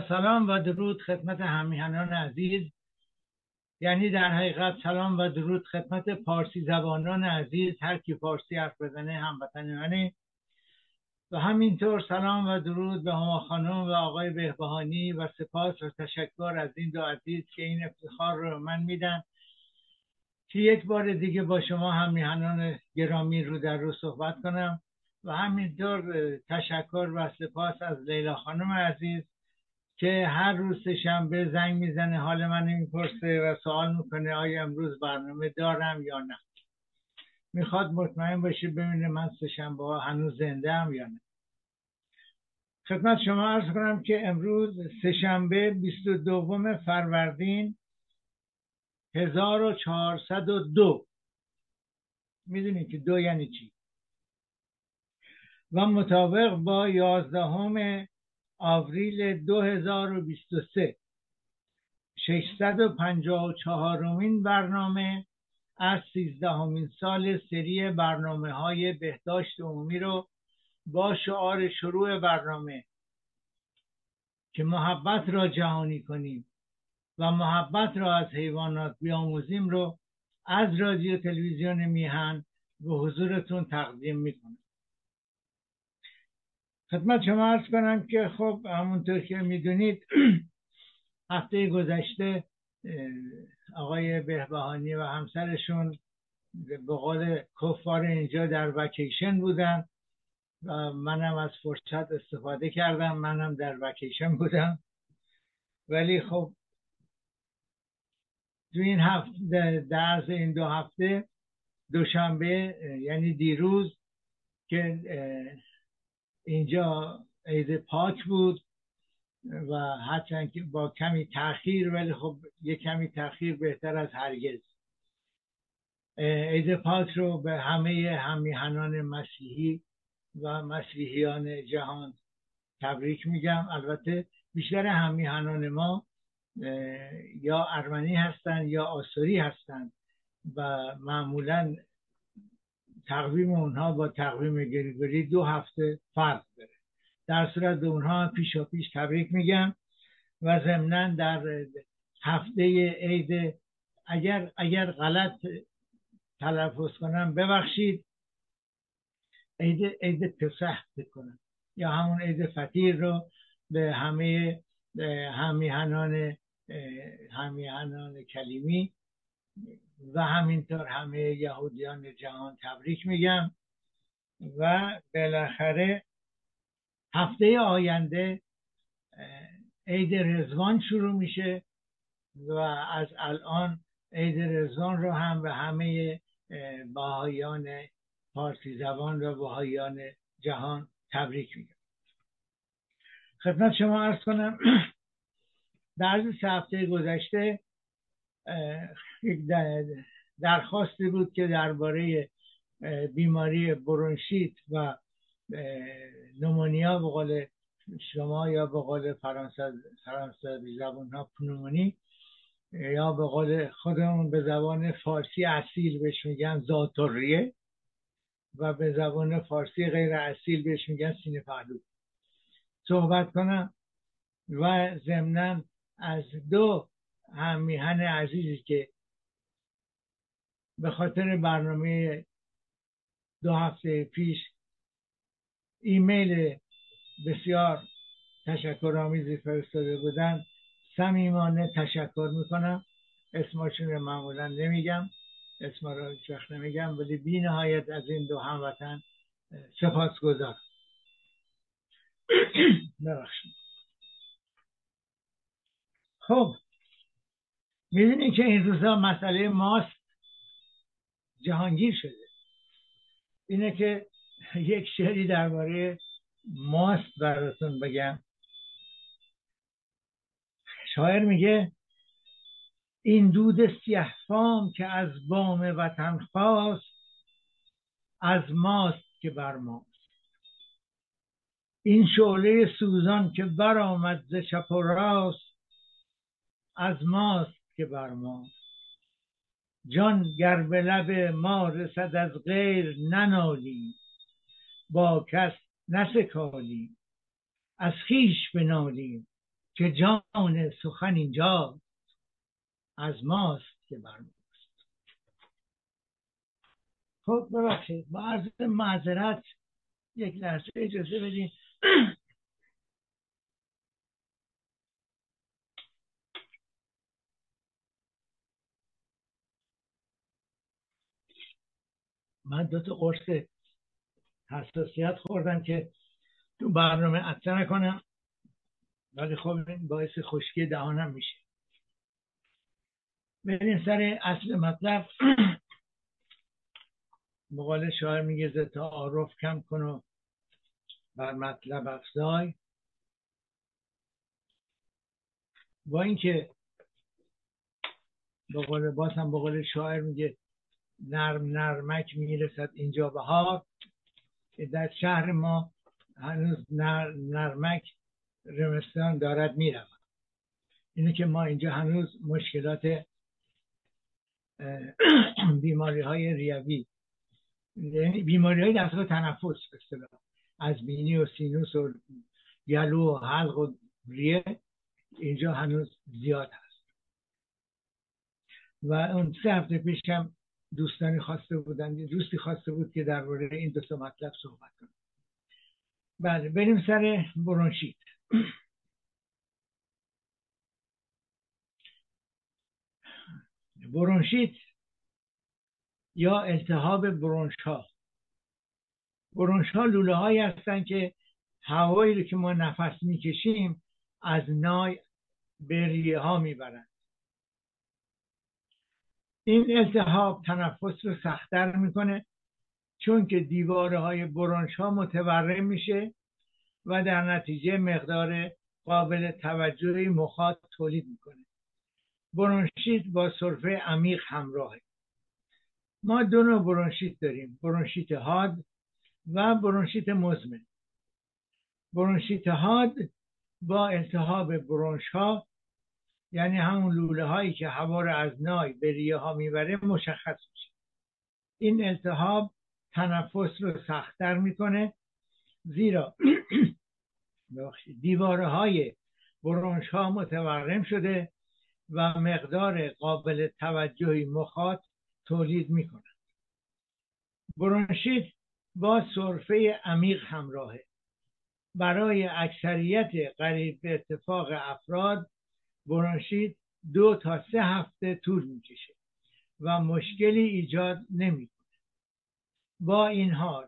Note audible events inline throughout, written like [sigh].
سلام و درود خدمت همیهنان عزیز. یعنی در حقیقت سلام و درود خدمت پارسی زبانان عزیز. هر کی پارسی حرف بزنه هموطن منه. و همینطور سلام و درود به هما خانم و آقای بهبهانی و سپاس و تشکر از این دو عزیز که این افتخار رو من میدن که یک بار دیگه با شما همیهنان گرامی رو در رو صحبت کنم. و همینطور تشکر و سپاس از لیلا خانم عزیز. که هر روز شنبه زنگ می‌زنه حال من می‌پرسه و سوال می‌کنه آیا امروز برنامه دارم یا نه؟ می‌خواد مطمئن باشه ببینه من شنبه ها هنوز زنده هم یا نه. خدمت شما ارز کنم که امروز سهشنبه 22 فروردین 1402 می‌دونید که دو یعنی چی؟ و مطابق با یازدهم آوریل 2023 654 مین برنامه از سیزدهمین سال سری برنامه های بهداشت عمومی رو با شعار شروع برنامه که محبت را جهانی کنیم و محبت را از حیوانات بیاموزیم رو از رادیو تلویزیون میهن به حضورتون تقدیم می‌کنم. خدمت شما ارز کنم که خب همونطور که می‌دونید [clears throat] هفته گذشته آقای بهبهانی و همسرشون به قول کفار اینجا در وکیشن بودن و منم از فرصت استفاده کردم منم در وکیشن بودم. ولی خب تو این هفته در این دو هفته دوشنبه یعنی دیروز که اینجا عید پاک بود و هرچند که با کمی تاخیر ولی خب یه کمی تاخیر بهتر از هرگز. عید پاک رو به همه همیهنان مسیحی و مسیحیان جهان تبریک میگم. البته بیشتر همیهنان ما یا ارمنی هستند یا آسوری هستند و معمولا تقویم اونها با تقویم گریگوری دو هفته فرق داره. در صورت اونها پیشا پیش تبریک میگم و ضمنا در هفته عید اگر اگر غلط تلفظ کنم ببخشید. عید عید پسح بکنم یا همون عید فطیر رو به همه همیهنان همیهنان کلیمی و همینطور همه یهودیان جهان تبریک میگم و بالاخره هفته آینده عید رزوان شروع میشه و از الان عید رزوان رو هم به همه باهایان پارسی زبان و باهایان جهان تبریک میگم. خدمت شما ارز کنم [clears throat] در سه هفته گذشته یک درخواستی بود که درباره بیماری برونشیت و نومونیا به قول شما یا به قول فرانسه زبان ها پنومونی یا به قول خودمون به زبان فارسی اصیل بهش میگن زاتوریه و به زبان فارسی غیر اصیل بهش میگن سینه پهلو صحبت کنم و ضمنا از دو هم میهن عزیزی که به خاطر برنامه دو هفته پیش ایمیل بسیار تشکر آمیزی فرستاده بودن صمیمانه تشکر می‌کنم. اسمشون رو معمولا نمیگم اسم رو وقت نمیگم ولی بی نهایت از این دو هموطن سپاس گذار [clears throat] خب. می‌دونی که این روزا مسئله ماست؟ جهانگیر شده. اینه که یک شعری درباره ماست براتون بگم. شاعر میگه این دود سیه فام که از بام وطن خواست از ماست که بر ماست. این شعله سوزان که برآمد ز چپ و راست از ماست که بر ماست جان گر به لب ما رسد از غیر ننالیم با کس نسکالیم از خیش بنالیم که جان سخن اینجا از ماست که بر ماست. خب ببخشید با عرض معذرت یک لحظه اجازه بدین. من دو تا قرص حساسیت خوردم که تو برنامه عطا نکنم ولی خب این باعث خشکی دهانم میشه. بریم سر اصل مطلب. [clears throat] مقال شاعر میگه ز تعارف کم کن و بر مطلب افزای با اینکه بقول باز هم بقول شاعر میگه نرم نرمک می‌رسد اینجا بهار. در شهر ما هنوز نر، نرمک رمستان دارد می‌رود. اینه که ما اینجا هنوز مشکلات [clears throat] بیماری های ریوی یعنی بیماری های دستگاه تنفس از بینی و سینوس و گلو و حلق و ریه اینجا هنوز زیاد هست. و اون سه هفته پیش دوستانی خواسته بودن دوستی خواسته بود که درباره این دو مطلب صحبت کنم بله بریم سر برونشیت. برونشیت یا التهاب برونش ها برونش ها لوله هایی هستن که هوایی رو که ما نفس می‌کشیم از نای به ریه ها می‌برند این التهاب تنفس رو سختتر می‌کنه چون که دیواره های برونش ها متورم میشه و در نتیجه مقدار قابل توجهی مخاط تولید می‌کنه. برونشیت با سرفه عمیق همراهه. ما دو نوع برونشیت داریم برونشیت حاد و برونشیت مزمن. برونشیت حاد با التهاب برونش ها یعنی همون لوله هایی که هوا رو از نای به ریه ها می‌بره مشخص میشه. این التهاب تنفس رو سختتر می‌کنه زیرا [clears throat] دیواره های برونش ها متورم شده و مقدار قابل توجهی مخاط تولید می کند برونشیت با صرفه عمیق همراهه. برای اکثریت قریب به اتفاق افراد برونشیت دو تا سه هفته طول می‌کشه و مشکلی ایجاد نمی‌کنه. با این حال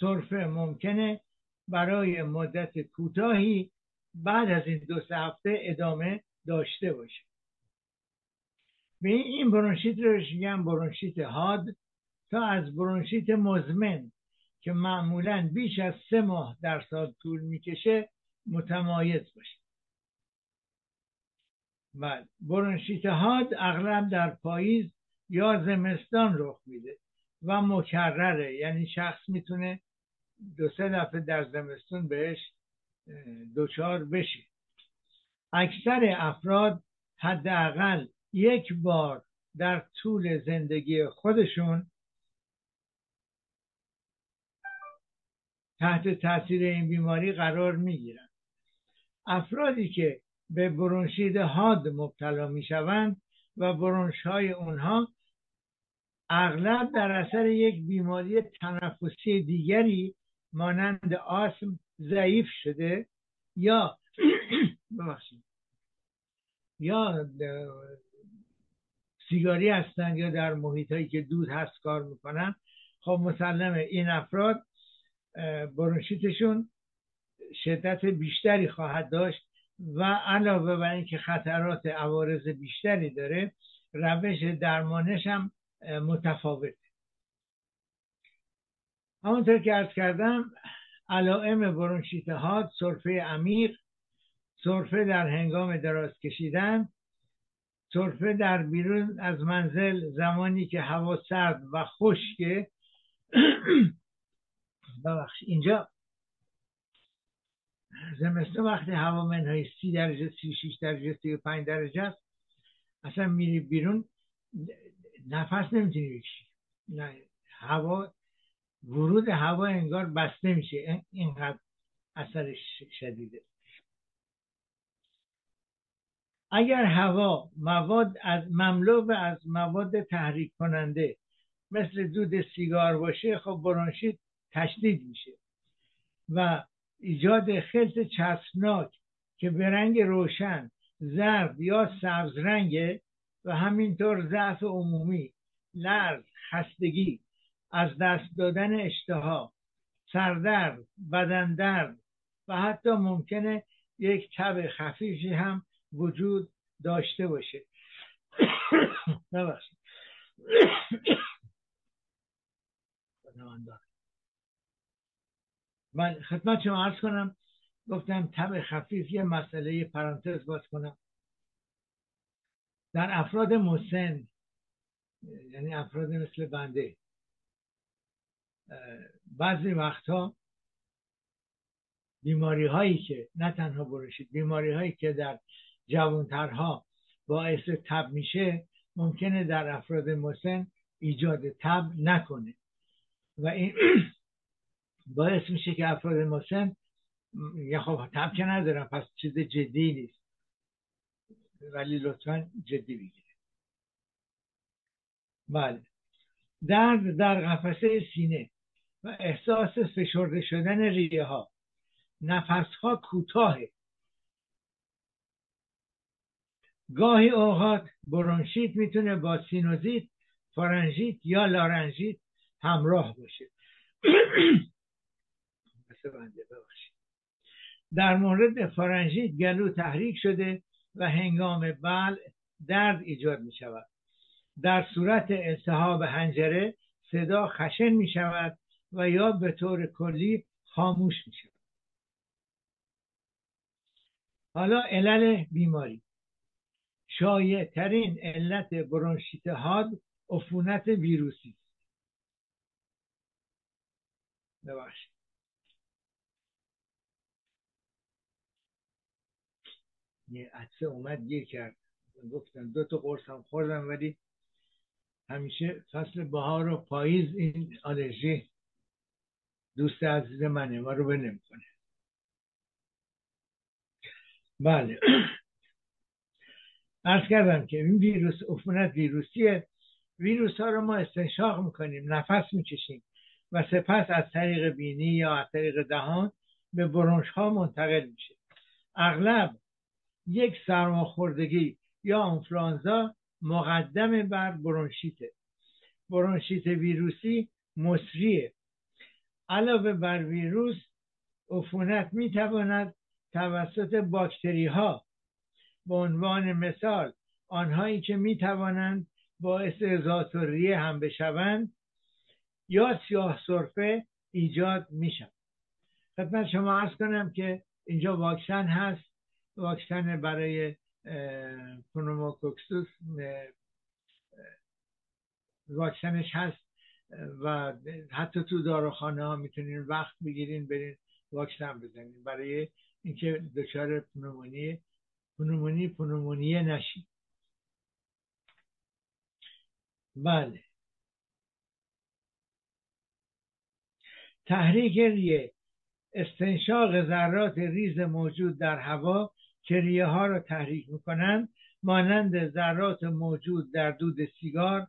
طرفه ممکنه برای مدت کوتاهی بعد از این دو سه هفته ادامه داشته باشه. به این برونشیت رو میگن برونشیت حاد تا از برونشیت مزمن که معمولا بیش از سه ماه در سال طول می‌کشه متمایز باشه. و برونشیت حاد اغلب در پاییز یا زمستان رخ میده و مکرره. یعنی شخص می‌تونه دو سه دفعه در زمستون بهش دچار بشه. اکثر افراد حداقل یک بار در طول زندگی خودشون تحت تاثیر این بیماری قرار می‌گیرند افرادی که به برونشید حاد مبتلا می‌شوند و برونش های اونها اغلب در اثر یک بیماری تنفسی دیگری مانند آسم ضعیف شده یا [clears throat] ببخشید. یا سیگاری هستن یا در محیط هایی که دود هست کار می‌کنن خب مسلمه این افراد برونشیتشون شدت بیشتری خواهد داشت و علاوه بر اینکه خطرات عوارض بیشتری داره روش درمانش هم متفاوته. همونطور که ارز کردم علائم برونشیت ها سرفه عمیق سرفه در هنگام دراز کشیدن سرفه در بیرون از منزل زمانی که هوا سرد و خشکه. [clears throat] ببخش اینجا زمستون وقتی هوا منهای سی درجه سی شیش درجه سی و پنج درجه است اصلا میری بیرون نفس نمی‌تونی بکشی. نه هوا ورود هوا انگار بسته میشه اینقدر اثرش شدیده. اگر هوا مواد از مملو از مواد تحریک کننده مثل دود سیگار باشه خب برونشیت تشدید میشه. و ایجاد خلط چسبناک که به رنگ روشن زرد یا سبز رنگه و همینطور ضعف عمومی لرز خستگی از دست دادن اشتها سردرد بدن درد و حتی ممکنه یک تب خفیفی هم وجود داشته باشه. [coughs] ببخشید. [coughs] من خدمت شما عرض کنم گفتم تب خفیف یه مسئله پرانتز باز کنم. در افراد مسن یعنی افراد مثل بنده بعضی وقتها بیماری هایی که نه تنها برشید بیماری هایی که در جوانترها باعث تب میشه ممکنه در افراد مسن ایجاد تب نکنه. و این [clears throat] باعث میشه که افراد مسن یا خب تب که ندارن پس چیز جدی نیست. ولی لطفا جدی بگیره بله. درد در قفسه سینه و احساس فشرده شدن ریه ها نفس ها کوتاهه. گاهی اوقات برونشیت می‌تونه با سینوزیت فارنژیت یا لارنژیت همراه باشه. [clears throat] در مورد فارنژیت گلو تحریک شده و هنگام بلع درد ایجاد می شود در صورت التهاب حنجره صدا خشن می شود و یا به طور کلی خاموش می شود حالا علل بیماری. شایع ترین علت برونشیت هاد عفونت ویروسی ببخشید. یه عدسه اومد گیر کرد. گفتم دو تا قرص هم خوردم ولی همیشه فصل بهار و پاییز این آلرژی دوست عزیز منه ما رو به نمی‌کنه. بله. ارز کردم که این ویروس عفونت ویروسیه. ویروس ها رو ما استنشاق می‌کنیم نفس می‌کشیم و سپس از طریق بینی یا از طریق دهان به برونش ها منتقل میشه اغلب یک سرماخوردگی یا آنفلانزا مقدم بر برونشیته. برونشیت ویروسی مصریه. علاوه بر ویروس عفونت می‌تواند توسط باکتری ها به عنوان مثال آنهایی که می‌توانند باعث ذاتوریه هم بشوند یا سیاه سرفه ایجاد میشن خدمت شما ارز کنم که اینجا واکسن هست. واکسن برای پنوموکوکوس واکسنش هست و حتی تو داروخانه ها می‌تونین وقت بگیرین برین واکسن بزنین. برای اینکه دچار پنومونی پنومونی پنومونیه نشید بله. تحریک ریه استنشاق ذرات ریز موجود در هوا که ریه ها را تحریک می‌کنند مانند ذرات موجود در دود سیگار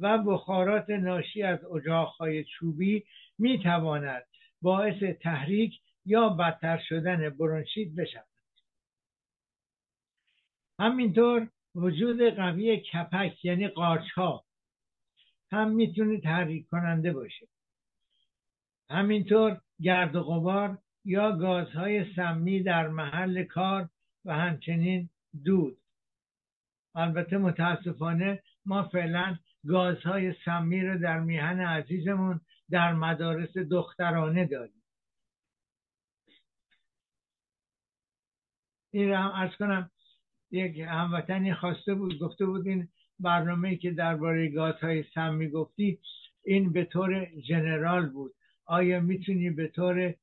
و بخارات ناشی از اجاقهای چوبی می‌تواند باعث تحریک یا بدتر شدن برونشیت بشود. همینطور وجود قوی کپک یعنی قارچ ها هم می‌تونه تحریک کننده باشه. همینطور گرد و غبار یا گازهای سمی در محل کار و همچنین دود. البته متاسفانه ما فعلا گازهای سمی رو در میهن عزیزمون در مدارس دخترانه داریم. این رو هم ارز کنم یک هموطنی خواسته بود گفته بود این برنامه که درباره گازهای سمی گفتی این به طور جنرال بود. آیا می‌تونی به طور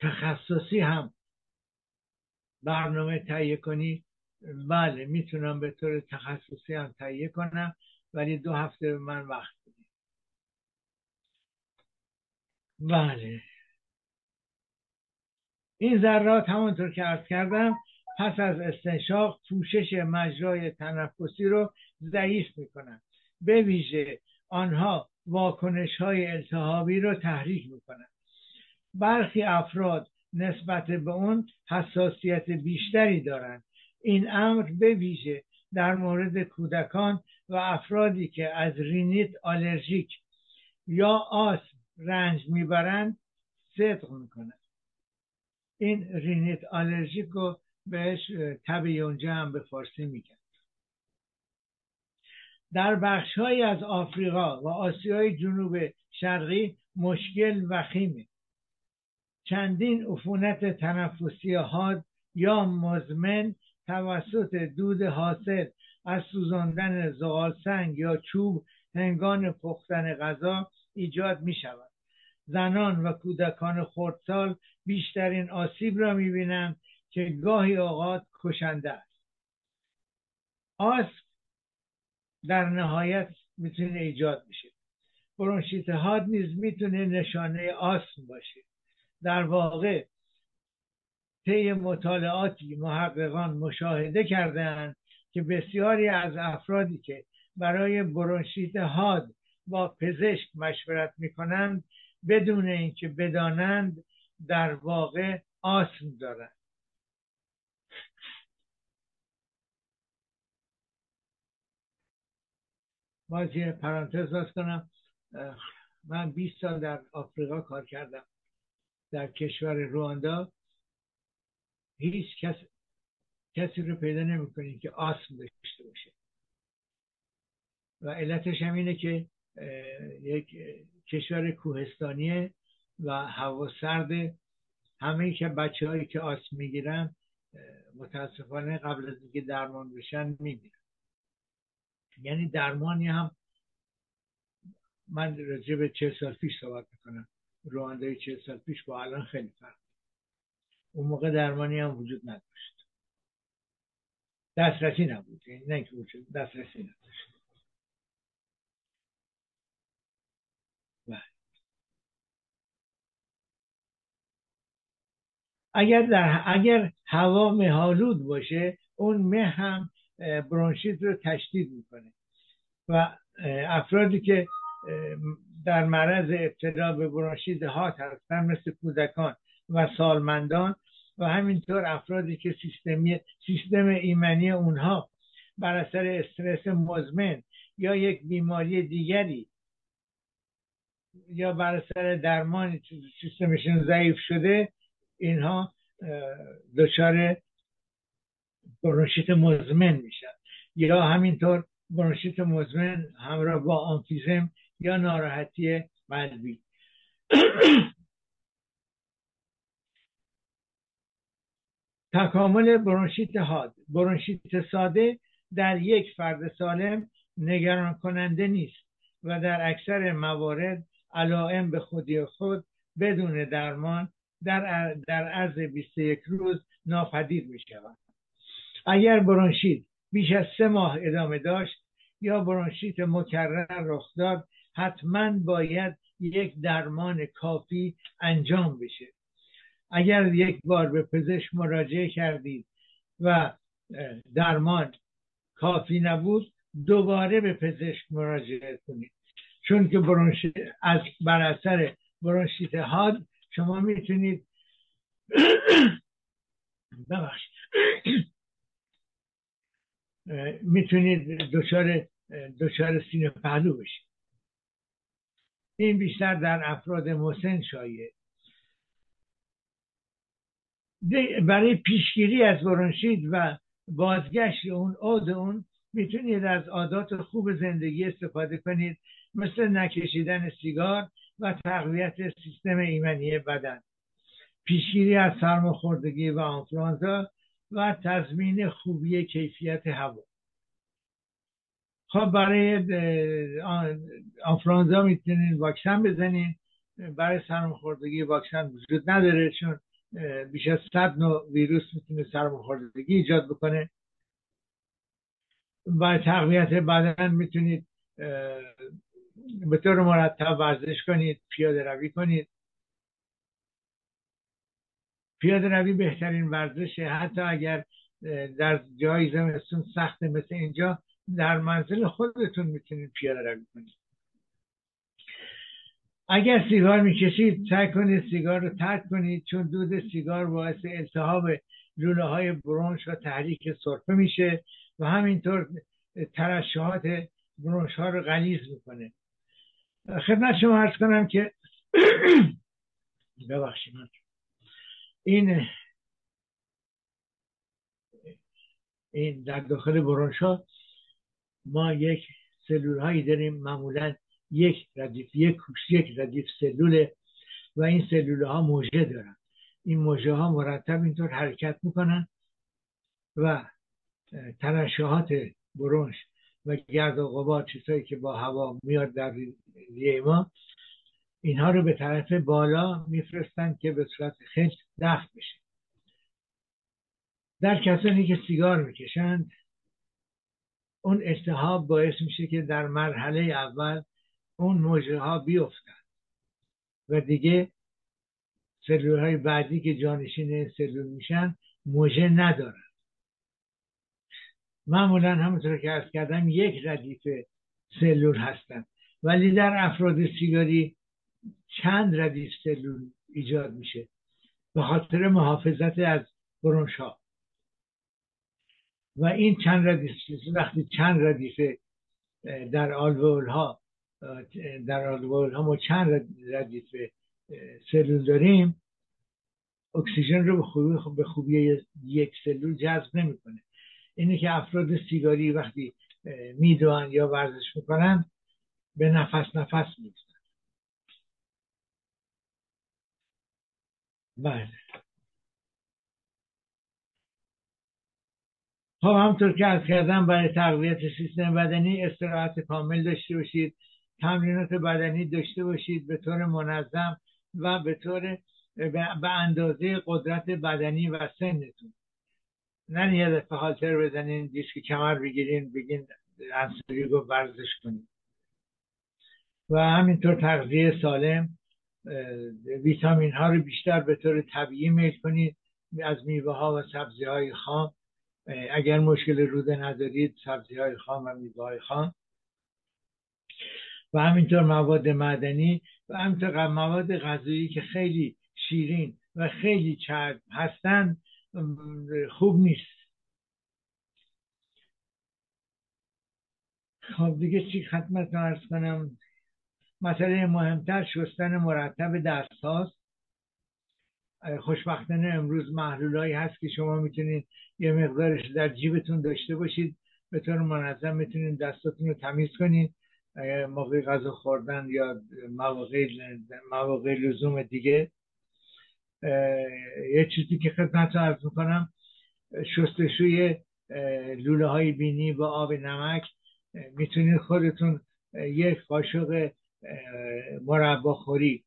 تخصصی هم برنامه تهیه کنی. بله می‌تونم به طور تخصصی هم تهیه کنم ولی دو هفته به من وقت بدید بله. این ذرات همونطور که ارز کردم پس از استنشاق پوشش مجرای تنفسی رو ضعیف می‌کنن. به ویژه آنها واکنش های التهابی رو تحریک می‌کنن. برخی افراد نسبت به اون حساسیت بیشتری دارند این امر به ویژه در مورد کودکان و افرادی که از رینیت آلرژیک یا آسم رنج می‌برند صدق می‌کنند این رینیت آلرژیک رو بهش تب یونجه هم به فارسی میگن. در بخش از آفریقا و آسیای جنوب شرقی مشکل وخیمه چندین عفونت تنفسی حاد یا مزمن توسط دود حاصل از سوزاندن زغال سنگ یا چوب هنگام پختن غذا ایجاد می شود زنان و کودکان خردسال بیشترین آسیب را می بینند که گاهی اوقات کشنده است. آسم در نهایت می‌تونه ایجاد بشه. برونشیت حاد نیز می‌تونه نشانه آسم باشه. در واقع طی مطالعاتی محققان مشاهده کردند که بسیاری از افرادی که برای برونشیت حاد با پزشک مشورت می‌کنند بدون اینکه بدانند در واقع آسم دارند. باز یه پرانتز باز کنم من 20 سال در آفریقا کار کردم. در کشور رواندا هیچ کس کسی رو پیدا نمی‌کنید که آسم داشته باشه. و علتش هم اینه که یک کشور کوهستانیه و هوا سرد همه که بچه هایی که آسم می‌گیرن متاسفانه قبل از اینکه درمان بشن می‌گیرن یعنی درمانی هم من راجع به چه سال پیش صحبت می‌کنم. رواندهای چه سال پیش با الان خیلی فرق اون موقع درمانی هم وجود نداشت. دسترسی نبود. یعنی نه که وجود دسترسی نداشت. بله. اگر در اگر هوا مهالود باشه اون مه هم برونشیت رو تشدید می‌کنه. و افرادی که در معرض ابتلا به برونشیت هات هستن مثل کودکان و سالمندان و همینطور افرادی که سیستمی سیستم ایمنی اونها بر اثر استرس مزمن یا یک بیماری دیگری یا بر اثر درمان سیستمشون ضعیف شده اینها دچار برونشیت مزمن میشن. یا همینطور برونشیت مزمن همراه با آنفیزم یا ناراحتی قلبی تکامل برونشیت حاد. برونشیت ساده در یک فرد سالم نگران کننده نیست و در اکثر موارد علائم به خودی خود بدون درمان در, در عرض 21 روز ناپدید می شود اگر برونشیت بیش از سه ماه ادامه داشت یا برونشیت مکرر رخ داد حتما باید یک درمان کافی انجام بشه. اگر یک بار به پزشک مراجعه کردید و درمان کافی نبود دوباره به پزشک مراجعه کنید. چون که برونشیت از بر اثر برونشیت حاد شما می‌تونید [clears throat] ببخشید می‌تونید دچار دچار سینه پهلو بشید. این بیشتر در افراد مسن شایع. برای پیشگیری از برونشید و بازگشت اون عود اون می‌تونید از عادات خوب زندگی استفاده کنید مثل نکشیدن سیگار و تقویت سیستم ایمنی بدن. پیشگیری از سرماخوردگی و آنفلانزا و تضمین خوبی کیفیت هوا. خب برای آنفلانزا می‌تونین واکسن بزنین. برای سرماخوردگی واکسن وجود نداره چون بیش از صد نوع ویروس می‌تونه سرماخوردگی ایجاد بکنه. برای تقویت بدن می‌تونید به طور مرتب ورزش کنید پیاده روی کنید. پیاده روی بهترین ورزشه. حتی اگر در جای زمستون سخت مثل اینجا در منزل خودتون می‌تونید پیاده روی کنید. اگر سیگار می‌کشید سعی کنید سیگار رو ترک کنید چون دود سیگار باعث التهاب لوله های برونش و تحریک سرفه میشه و همینطور ترشحات برونش ها رو غلیظ می‌کنه. خدمت شما ارز کنم که [clears throat] ببخشید این این در داخل برونش ها ما یک سلول هایی داریم معمولا یک ردیف یک یک ردیف سلوله و این سلول ها موجه دارن. این موجه ها مرتب اینطور حرکت می‌کنن و ترشحات برونش و گرد و غبار چیزهایی که با هوا میاد در ریه ما اینها رو به طرف بالا میفرستن که به صورت خنج دفت بشه. در کسانی که سیگار می‌کشند اون التهاب باعث میشه که در مرحله اول اون موجه ها بیفتن. و دیگه سلول های بعدی که جانشین سلول میشن موجه ندارن. معمولا همونطور که ارز کردم یک ردیف سلول هستن. ولی در افراد سیگاری چند ردیف سلول ایجاد میشه؟ به خاطر محافظت از برونش ها و این چند ردیف وقتی چند ردیف در آلوول ها در آلوول ها ما چند ردیف سلول داریم اکسیژن رو به خوبی, به خوبی یک سلول جذب نمی‌کنه. اینه که افراد سیگاری وقتی میدوان یا ورزش می‌کنن به نفس نفس میفتن بله. خب همطور که از کردم برای تقویت سیستم بدنی استراحت کامل داشته باشید تمرینات بدنی داشته باشید به طور منظم و به طور به اندازه قدرت بدنی و سنتون. نه یه دفعه هالتر بزنین دیسک کمر بگیرین بگین انسوری رو ورزش کنید و همینطور تغذیه سالم ویتامین ها رو بیشتر به طور طبیعی میل کنید از میوه ها و سبزی های خام. اگر مشکل روده ندارید سبزی های خام و میوه خام و همینطور مواد معدنی و همینطور مواد غذایی که خیلی شیرین و خیلی چرب هستند خوب نیست. خب دیگه چی خدمت ارز کنم؟ مسئله مهمتر شستن مرتب دست هاست خوشبختانه امروز محلولایی هست که شما می‌تونید یه مقدارش در جیبتون داشته باشید. به طور منظم می‌تونید دستاتون رو تمیز کنید. موقع غذا خوردن یا مواقع, مواقع لزوم دیگه. یه چیزی که خدمت رو عرض می‌کنم شستشوی لوله های بینی با آب نمک. می‌تونید خودتون یک قاشق مربا خوری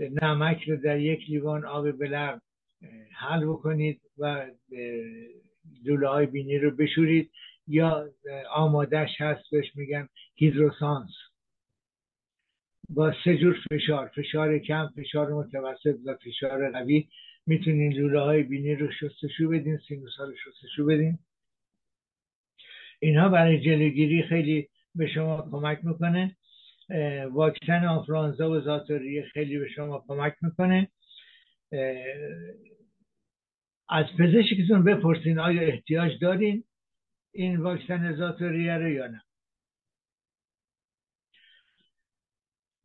نمک رو در یک لیوان آب بلغم حل بکنید و لوله های بینی رو بشورید. یا آمادش هست بهش میگن هیدروسانس. با سه جور فشار فشار کم فشار متوسط و فشار قوی. می‌تونین لوله های بینی رو شستشو بدین سینوس رو شستشو بدین. اینها برای جلوگیری خیلی به شما کمک می‌کنه. واکسن آنفلانزا و زاتوریه خیلی به شما کمک می‌کنه. از پزشکتون بپرسین آیا احتیاج دارین این واکسن زاتوریه رو یا نه.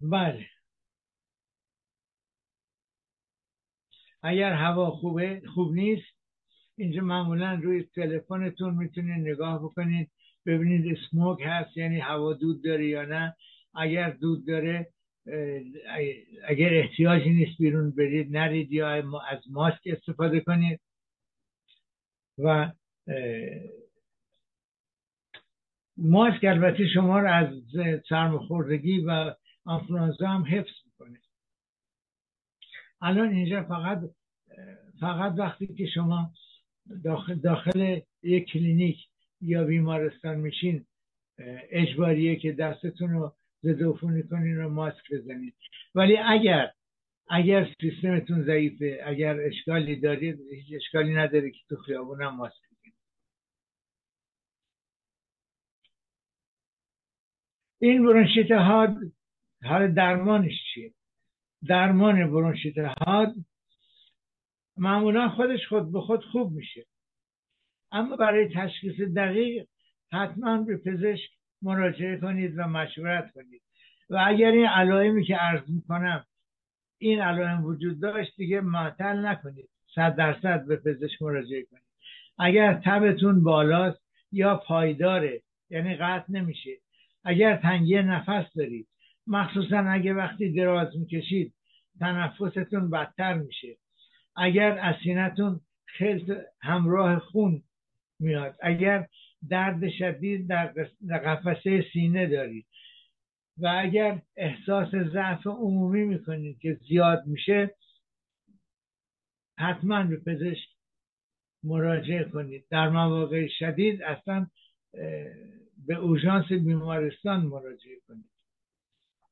بله. اگر هوا خوبه خوب نیست اینجا معمولا روی تلفنتون می‌تونید نگاه بکنید ببینید اسموک هست یعنی هوا دود داره یا نه. اگر دود داره اگر احتیاجی نیست بیرون برید نرید یا از ماسک استفاده کنید. و ماسک البته شما رو از سرماخوردگی و آنفلانزا هم حفظ می‌کنه. الان اینجا فقط فقط وقتی که شما داخل, داخل یک کلینیک یا بیمارستان میشین اجباریه که دستتون رو ضد عفونی کنین رو ماسک بزنید. ولی اگر اگر سیستمتون ضعیفه اگر اشکالی دارید هیچ اشکالی نداره که تو خیابون هم ماسک بزنید. این برونشیت حاد حال درمانش چیه؟ درمان برونشیت حاد معمولا خودش خود به خود خوب میشه. اما برای تشخیص دقیق حتما به پزشک مراجعه کنید و مشورت کنید. و اگر این علائمی که عرض می‌کنم این علائم وجود داشت دیگه معطل نکنید. صد درصد به پزشک مراجعه کنید. اگر تبتون بالاست یا پایداره یعنی قطع نمیشه. اگر تنگی نفس دارید مخصوصا اگه وقتی دراز می‌کشید تنفستون بدتر میشه. اگر اسینتون خیلی همراه خون میاد اگر درد شدید در قفسه سینه دارید. و اگر احساس ضعف عمومی می‌کنید که زیاد میشه حتما به پزشک مراجعه کنید. در مواقع شدید اصلا به اوژانس بیمارستان مراجعه کنید.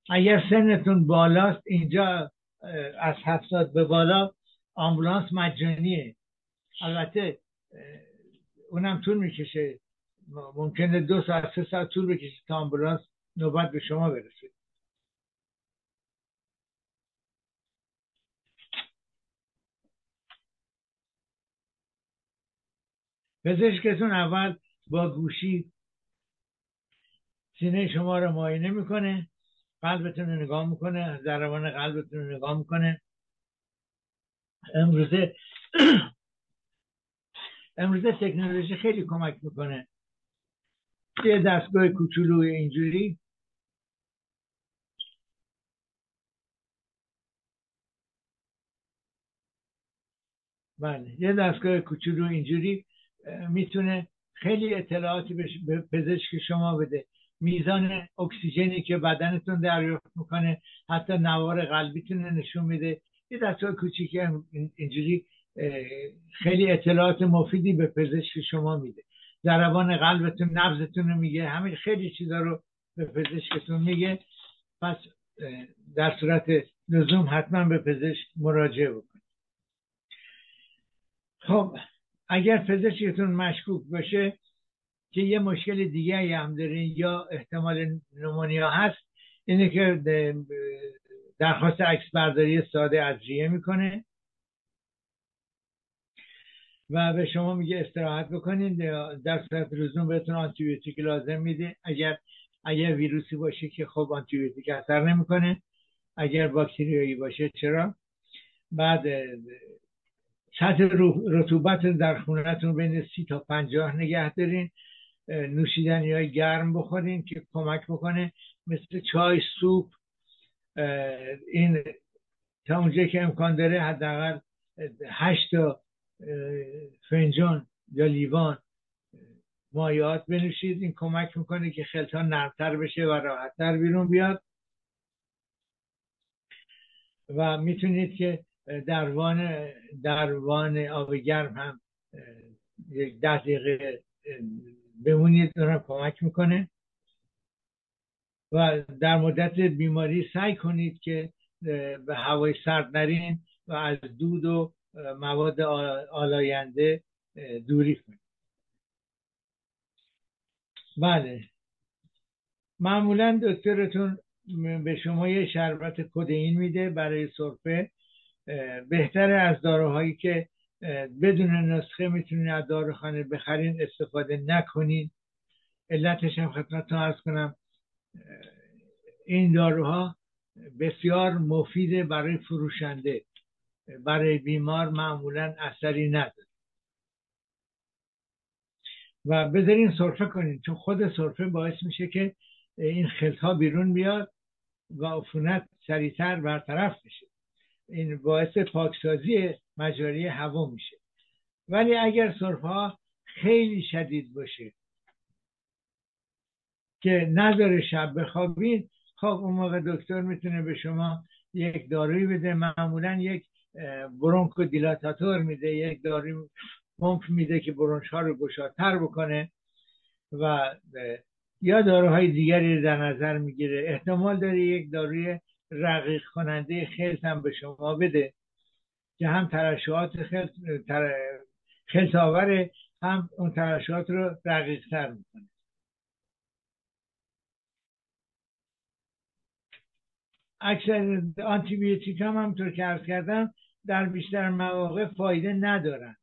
اگر سنتون بالاست اینجا از هفتاد به بالا آمبولانس مجانیه. البته اونم طول می‌کشه. ممکنه دو ساعت سه ساعت طول بکشه تا آمبولانس نوبت به شما برسه. پزشکتون اول با گوشی سینه شما رو معاینه می‌کنه قلبتون رو نگاه می‌کنه ضربان قلبتون رو نگاه می‌کنه. امروزه [clears throat] امروزه تکنولوژی خیلی کمک می‌کنه. یه دستگاه کوچولو اینجوری. بله یه دستگاه کوچولو اینجوری می‌تونه خیلی اطلاعاتی به پزشک شما بده. میزان اکسیژنی که بدنتون دریافت می‌کنه حتی نوار قلبیتون نشون میده. یه دستگاه کوچیکی اینجوری خیلی اطلاعات مفیدی به پزشک شما میده. ضربان قلبتون نبزتون رو میگه همین خیلی چیزا رو به پزشکتون میگه. پس در صورت لزوم حتما به پزشک مراجعه بکنید. خب اگر پزشکتون مشکوک باشه که یه مشکل دیگه هم دارین یا احتمال نمونیا هست اینه که درخواست عکس برداری ساده از ریه می‌کنه. و به شما میگه استراحت بکنید در صورت لزوم بهتون آنتیبیوتیک لازم میده. اگر اگر ویروسی باشه که خب آنتیبیوتیک اثر نمی‌کنه. اگر باکتریایی باشه چرا؟ بعد سطح رطوبت در خونتون بین سی تا پنجاه نگه دارین. نوشیدنی های گرم بخورین که کمک بکنه. مثل چای سوپ این تا اونجا که امکان داره حداقل هشت تا فنجان یا لیوان مایات بنوشید. این کمک می‌کنه که خلطان نرمتر بشه و راحتتر بیرون بیاد. و می‌تونید که در وان در وان آب گرم هم یک ده دقیقه بمونید دارم کمک می‌کنه. و در مدت بیماری سعی کنید که به هوای سرد نرین و از دود و مواد آلاینده دوری کنید بله. معمولا دکترتون به شما یه شربت کدئین میده برای سرفه. بهتر از داروهایی که بدون نسخه می‌تونید از داروخانه بخرین استفاده نکنین. علتش هم خدمتتون ارز کنم. این داروها بسیار مفیده برای فروشنده. برای بیمار معمولا اثری نداره. و بذارین سرفه کنین چون خود سرفه باعث میشه که این خلط ها بیرون بیاد و عفونت سریعتر برطرف بشه. این باعث پاکسازی مجاری هوا میشه. ولی اگر سرفه ها خیلی شدید باشه که نداره شب بخوابید خب اون موقع دکتر می‌تونه به شما یک داروی بده معمولا یک برونکو دیلاتاتور میده یک داروی پمپ میده که برونش ها رو گشادتر بکنه و یا داروهای دیگری در نظر می‌گیره. احتمال داره یک داروی رقیق کننده خلط هم به شما بده که هم ترشحات خلط, خلط آوره هم اون ترشحات رو رقیق تر می‌کنه. اکثر آنتی بیوتیک هم همطور که ارز کردم در بیشتر مواقع فایده ندارن.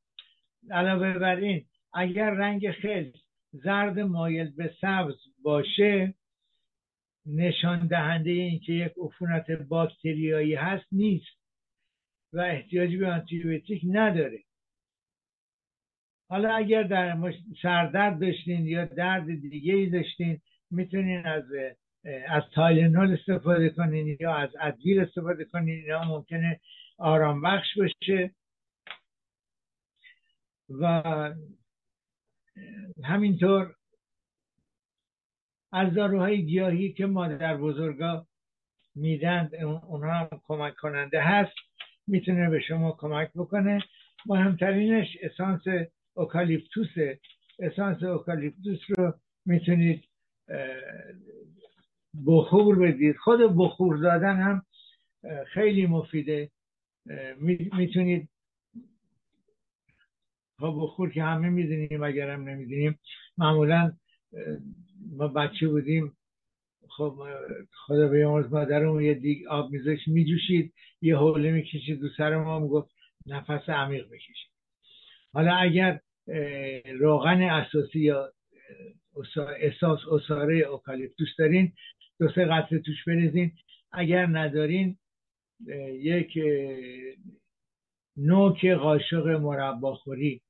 علاوه بر این اگر رنگ خلط زرد مایل به سبز باشه نشان دهنده این که یک عفونت باکتریایی هست نیست و احتیاجی به آنتیبیوتیک نداره. حالا اگر در سردرد داشتین یا درد دیگه ای داشتین می‌تونین از از تایلنول استفاده کنین یا از ادویر استفاده کنین یا ممکنه آرام بخش باشه و همینطور از داروهای گیاهی که مادر بزرگا میدن اونها هم کمک کننده هست می‌تونه به شما کمک بکنه. مهمترینش اسانس اوکالیپتوس. اسانس اوکالیپتوس رو می‌تونید بخور بدید. خود بخور دادن هم خیلی مفیده. می‌تونید خب بخور که همه می‌دونیم اگرم نمی‌دونیم. معمولا ما بچه بودیم. خب خدا به مادرمون یه دیگ آب میذاشت میجوشید یه حوله می‌کشید دو سر ما می‌گفت نفس عمیق بکشید. حالا اگر روغن اساسی یا اساس اصاره اوکالیپتوس دارین دو سه قطره توش بریزین. اگر ندارین یک نوک قاشق مرباخوری.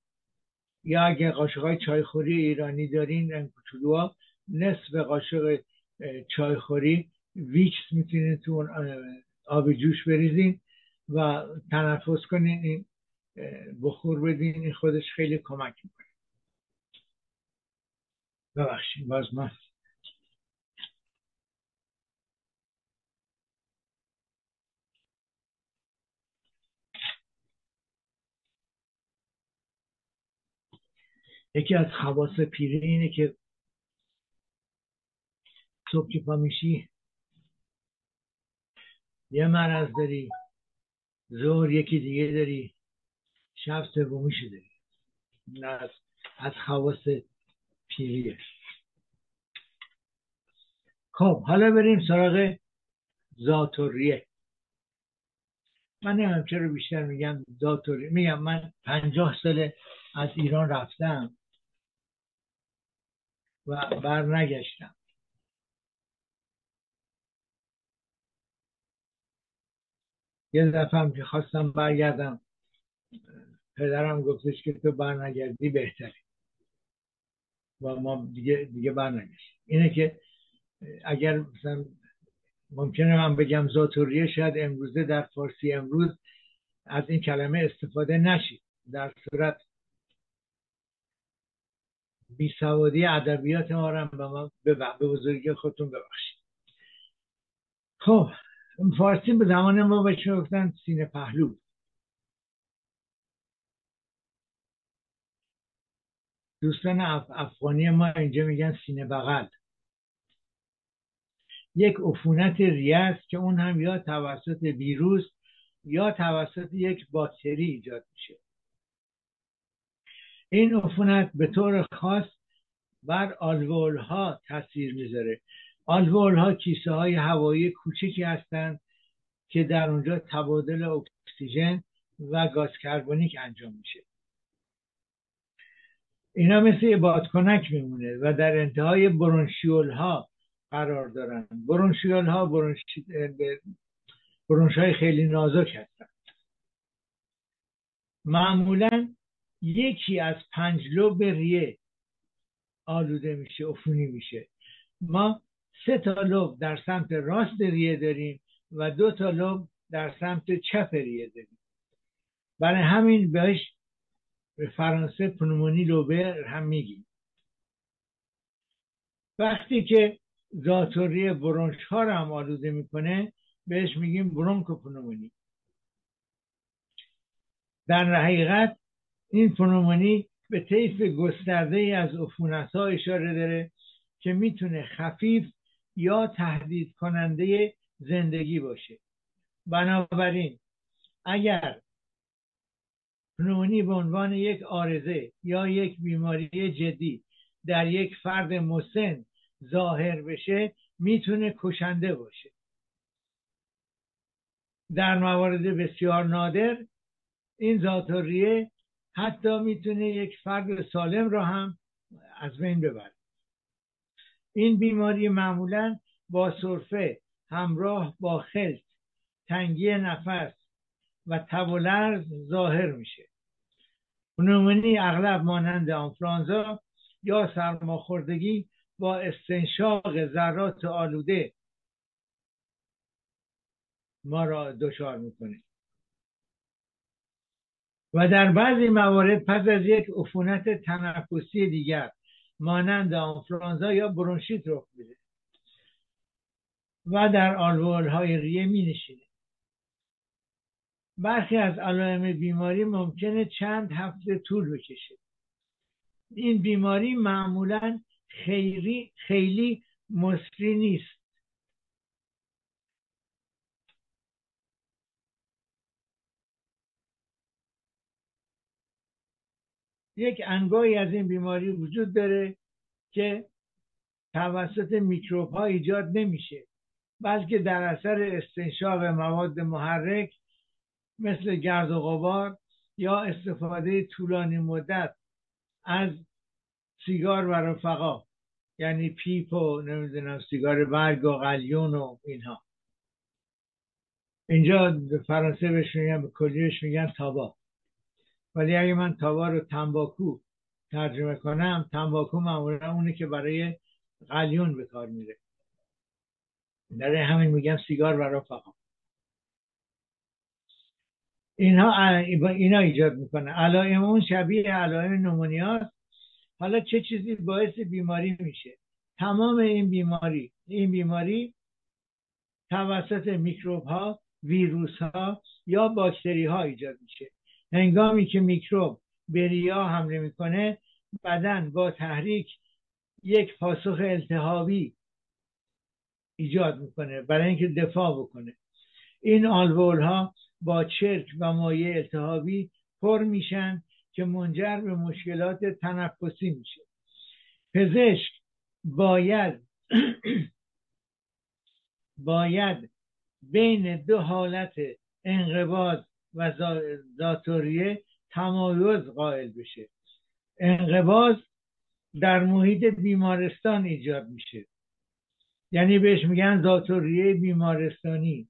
یا اگه قاشق های چایخوری ایرانی دارین این کوچولوها نصف قاشق چایخوری. ویکس می‌تونید تو آب جوش بریزین و تنفس کنین بخور بدین خودش خیلی کمک می‌کنه. ببخشید باز من یکی از خواص پیری اینه که صبح که پا میشی یه مرض داری زور یکی دیگه داری شب سومیشو داری. از, از خواص پیریه. خب حالا بریم سراغ زاتوریه من نمیم چرا بیشتر میگم زاتوریه میگم من پنجاه ساله از ایران رفتم. و بر نگشتم یه دفعه هم که خواستم برگردم پدرم گفتش که تو برنگردی بهتری و ما دیگه دیگه برنگشت اینه که اگر مثلا ممکنه من بگم زاتوریه شاید امروزه در فارسی امروز از این کلمه استفاده نشید در صورت بیسوادی ادبیات ما رو به ما به بزرگی خودتون ببخشید. خب فارسی به زمان ما بهش گفتن؟ سینه پهلو. دوستان افغانی ما اینجا میگن سینه بغل. یک عفونت ریه است که اون هم یا توسط ویروس یا توسط یک باکتری ایجاد میشه. این عفونت به طور خاص بر آلوول ها تاثیر می‌ذاره. آلوول ها کیسه های هوایی کوچکی هستند که در اونجا تبادل اکسیژن و گاز کربونیک انجام میشه. اینا مثل بادکنک میمونه و در انتهای برونشیول ها قرار دارن. برونشیول ها برونش های خیلی نازک هستن. معمولا یکی از پنج لوب ریه آلوده میشه عفونی میشه. ما سه تا لوب در سمت راست ریه داریم و دو تا لوب در سمت چپ ریه داریم. برای همین بهش به فرانسه پنومونی لوبر هم میگیم. وقتی که زاتوری برونش ها رو هم آلوده می‌کنه بهش میگیم برونکوپنومونی. در حقیقت این پنومونی به طیف گسترده از عفونت ها اشاره داره که می‌تونه خفیف یا تهدید کننده زندگی باشه. بنابراین اگر پنومونی به عنوان یک آرزه یا یک بیماری جدی در یک فرد مسن ظاهر بشه می‌تونه کشنده باشه. در موارد بسیار نادر این ذاتوریه حتی می‌تونه یک فرد سالم را هم از بین ببره. این بیماری معمولا با سرفه همراه با خلط تنگی نفس و تب ظاهر میشه. پنومونی اغلب مانند آنفرانزا یا سرماخوردگی با استنشاق ذرات آلوده ما را دچار می‌کنه. و در بعضی موارد پس از یک عفونت تنفسی دیگر مانند آنفلانزا یا برونشیت رخ میده و در آلوول های ریه می نشینه برخی از علائم بیماری ممکنه چند هفته طول بکشه. این بیماری معمولا خیلی خیلی مصری نیست. یک انگاهی از این بیماری وجود داره که توسط میکروب ها ایجاد نمیشه بلکه در اثر استنشاق مواد محرک مثل گرد و غبار یا استفاده طولانی مدت از سیگار و رفقا یعنی پیپ و نمی‌دونم سیگار برگ و قلیون و اینها. اینجا فرانسه بهش میگن به کلیش میگن تابا. ولی اگه من تابا رو تنباکو ترجمه کنم تنباکو معمولا اونه که برای قلیون به کار میره. در همین میگم سیگار و رفقا اینها اینا ایجاد می‌کنه. علائم اون شبیه علائم نمونیاست. حالا چه چیزی باعث بیماری میشه؟ تمام این بیماری این بیماری توسط میکروب ها ویروس ها یا باکتری ها ایجاد میشه. هنگامی که میکروب به ریا حمله می‌کنه بدن با تحریک یک پاسخ التهابی ایجاد می‌کنه برای اینکه دفاع بکنه. این آلوول ها با چرک و مایع التهابی پر میشن که منجر به مشکلات تنفسی میشه. پزشک باید [clears throat] باید بین دو حالت انقباض و زاتوریه تمایز قائل بشه. انقباض در محیط بیمارستان ایجاد میشه. یعنی بهش میگن زاتوریه بیمارستانی.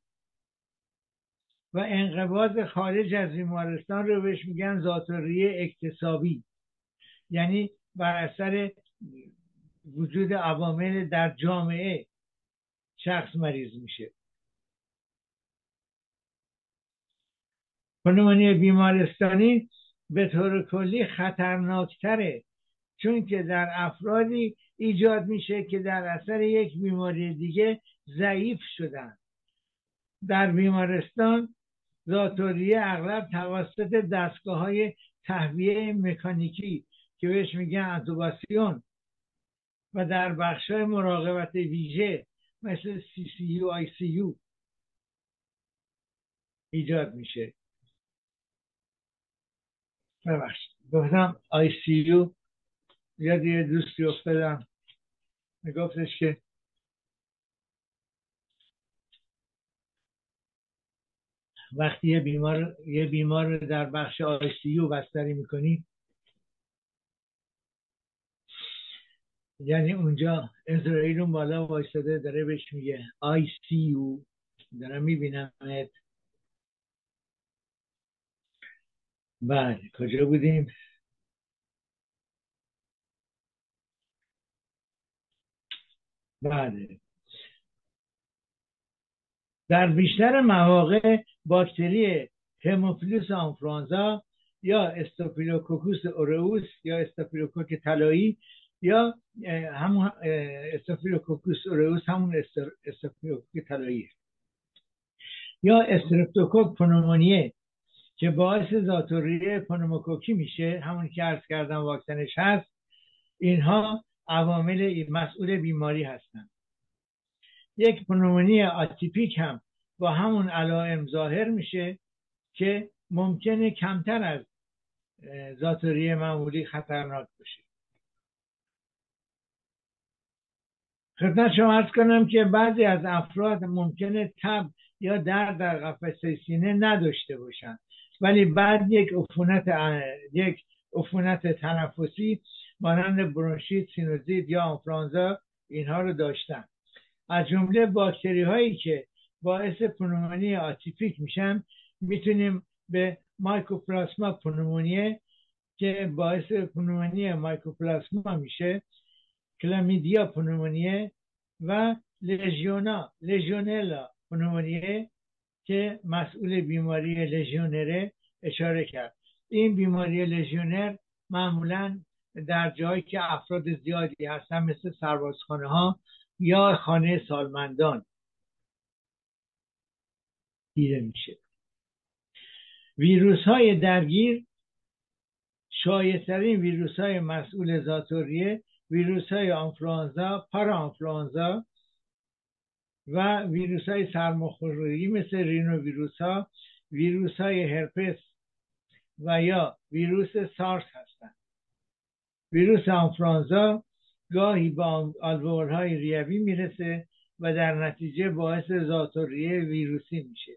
و انقباض خارج از بیمارستان رو بهش میگن زاتوریه اکتسابی. یعنی بر اثر وجود عوامل در جامعه شخص مریض میشه. پنومونی بیمارستانی به طور کلی خطرناکتره چون که در افرادی ایجاد میشه که در اثر یک بیماری دیگه ضعیف شدن. در بیمارستان زاتوریه اغلب توسط دستگاه های تهویه مکانیکی که بهش میگن اتوباسیون و در بخش های مراقبت ویژه مثل سی سی یو آی سی یو ایجاد میشه. ببخشید. گفتم آی سی یو یاد یه دوستی افتادم. میگفتش که وقتی یه بیمار یه بیمار در بخش آی سی یو بستری می‌کنی یعنی اونجا عزرائیل اون بالا وایستاده داره بهش میگه I see you دارم میبینمت. بله کجا بودیم؟ بله. در بیشتر مواقع باکتری هموفیلوس آنفلوآنزا یا استافیلوکوکوس اورئوس یا استافیلوکوک طلایی یا همون استافیلوکوکوس اورئوس همون استافیلوکوک طلایی. یا استرپتوکوک پنومونیه که باعث ذات‌الریه پنوموکوکی میشه همون که عرض کردم واکسنش هست اینها عوامل مسئول بیماری هستند یک پنومونی آتیپیک هم با همون علائم ظاهر میشه که ممکنه کمتر از ذات‌الریه معمولی خطرناک باشه. خدمت شما عرض کنم که بعضی از افراد ممکنه تب یا درد در قفسه سینه نداشته باشند ولی بعد یک عفونت یک عفونت تنفسی مانند برونشیت سینوزیت یا آنفلوآنزا اینها رو داشتن. از جمله باکتری هایی که باعث پنومونی آتیپیک میشن می‌تونیم به مایکوپلاسما پنومونیه که باعث پنومونی مایکوپلاسما میشه کلامیدیا پنومونیه و لژیونا لژیونلا پنومونیه که مسئول بیماری لژیونره اشاره کرد. این بیماری لژیونر معمولا در جایی که افراد زیادی هستن مثل سربازخانه ها یا خانه سالمندان دیده میشه. ویروس های درگیر شایسترین ویروس های مسئول زاتوریه ویروس های آنفلانزا پارا آنفلانزا و ویروس های سرماخوردگی مثل رینو ویروس ها ویروس های هرپس و یا ویروس سارس هستند. ویروس آنفلانزا گاهی با آلوئولهای ریوی می‌رسه و در نتیجه باعث زاتوریه ویروسی میشه.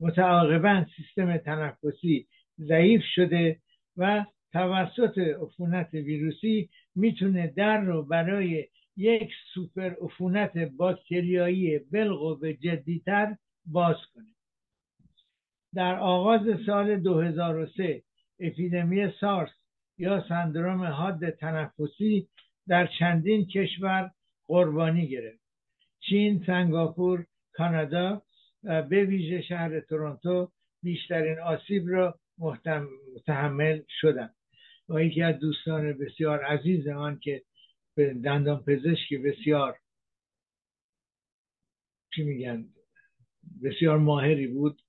متعاقبا سیستم تنفسی ضعیف شده و توسط عفونت ویروسی می‌تونه در رو برای یک سوپر عفونت باکتریایی بالقوه جدیتر باز کنه. در آغاز سال 2003 اپیدمی سارس یا سندروم حاد تنفسی در چندین کشور قربانی گرفت. چین، سنگاپور، کانادا و به ویژه شهر تورنتو بیشترین آسیب را متحمل شدند. و یکی از دوستان بسیار عزیز آن که دندان پزشکی بسیار چی میگن بسیار ماهری بود.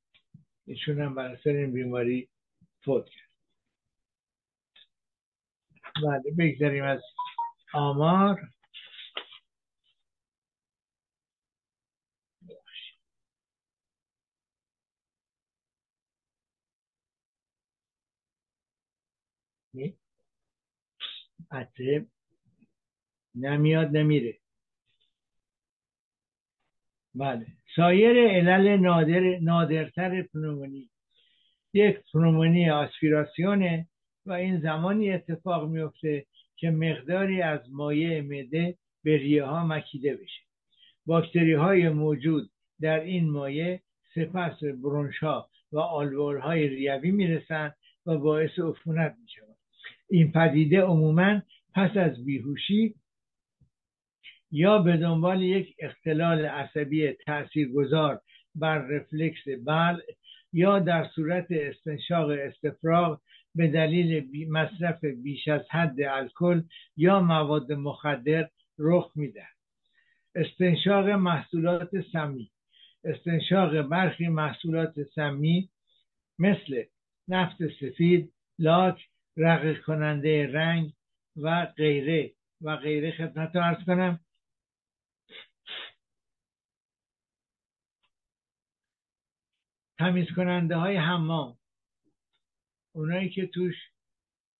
ایشون هم بر اثر این بیماری فوت کرد. بله بگذاریم از آمار. عطه نمیاد نمیره. بله. سایر علل نادر نادرتر پنومونی. یک پنومونی آسپیراسیونه و این زمانی اتفاق میفته که مقداری از مایع معده به ریه ها مکیده بشه. باکتری های موجود در این مایع سپس برونش ها و آلوول های ریوی می‌رسند و باعث عفونت می‌شوند این پدیده عموما پس از بیهوشی یا به دنبال یک اختلال عصبی تاثیرگذار بر رفلکس بل یا در صورت استنشاق استفراغ به دلیل مصرف بیش از حد الکل یا مواد مخدر رخ میده استنشاق محصولات سمی. استنشاق برخی محصولات سمی مثل نفت سفید لاک رقیق کننده رنگ و غیره. و غیره خدمت ارز کنم. تمیز کننده های حمام. اونایی که توش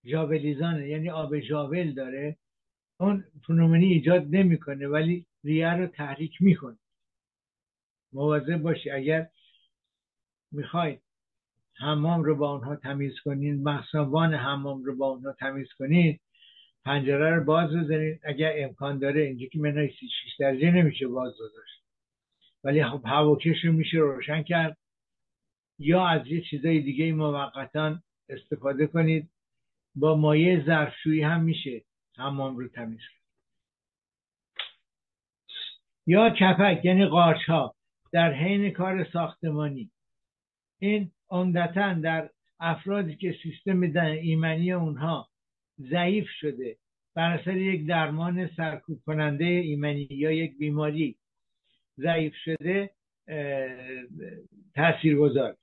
جاولیزانه یعنی آب جاول داره اون فنومنی ایجاد نمی‌کنه ولی ریه رو تحریک می‌کنه. مواظب باشی اگر می‌خواید حمام رو با اونها تمیز کنید مخصوصا حمام رو با اونها تمیز کنید پنجره رو باز بزنید اگر امکان داره اینجا که منای 36 درجه نمیشه باز گذاشت ولی خب هواکش رو میشه روشن کرد. یا از یه چیزای دیگه موقتا استفاده کنید. با مایه ظرفشویی هم میشه حمام رو تمیز کنید. یا کپک یعنی قارچ ها در حین کار ساختمانی. این عمدتا در افرادی که سیستم ایمنی اونها ضعیف شده بر اثر یک درمان سرکوب کننده ایمنی یا یک بیماری ضعیف شده تأثیر گذار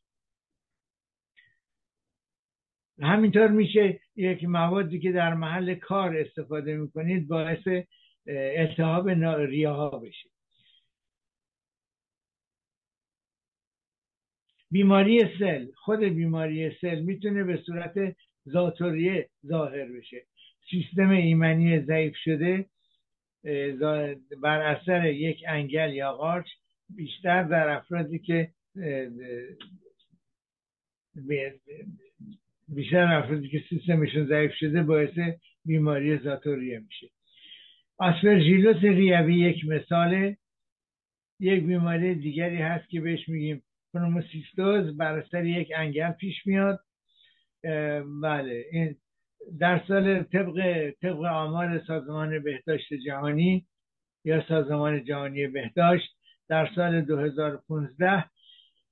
همینطور میشه یک موادی که در محل کار استفاده می‌کنید باعث التهاب ریاها بشه. بیماری سل. خود بیماری سل می‌تونه به صورت زاتوریه ظاهر بشه. سیستم ایمنی ضعیف شده بر اثر یک انگل یا قارچ بیشتر در افرادی که بیشتر افرادی که سیستمشون ضعیف شده باعث بیماری ذات‌الریه میشه. آسپرژیلوس ریوی یک مثال یک بیماری دیگری هست که بهش میگیم پنوموسیستوز بر اثر یک انگل پیش میاد. بله این در سال طبق طبق آمار سازمان بهداشت جهانی یا سازمان جهانی بهداشت در سال 2015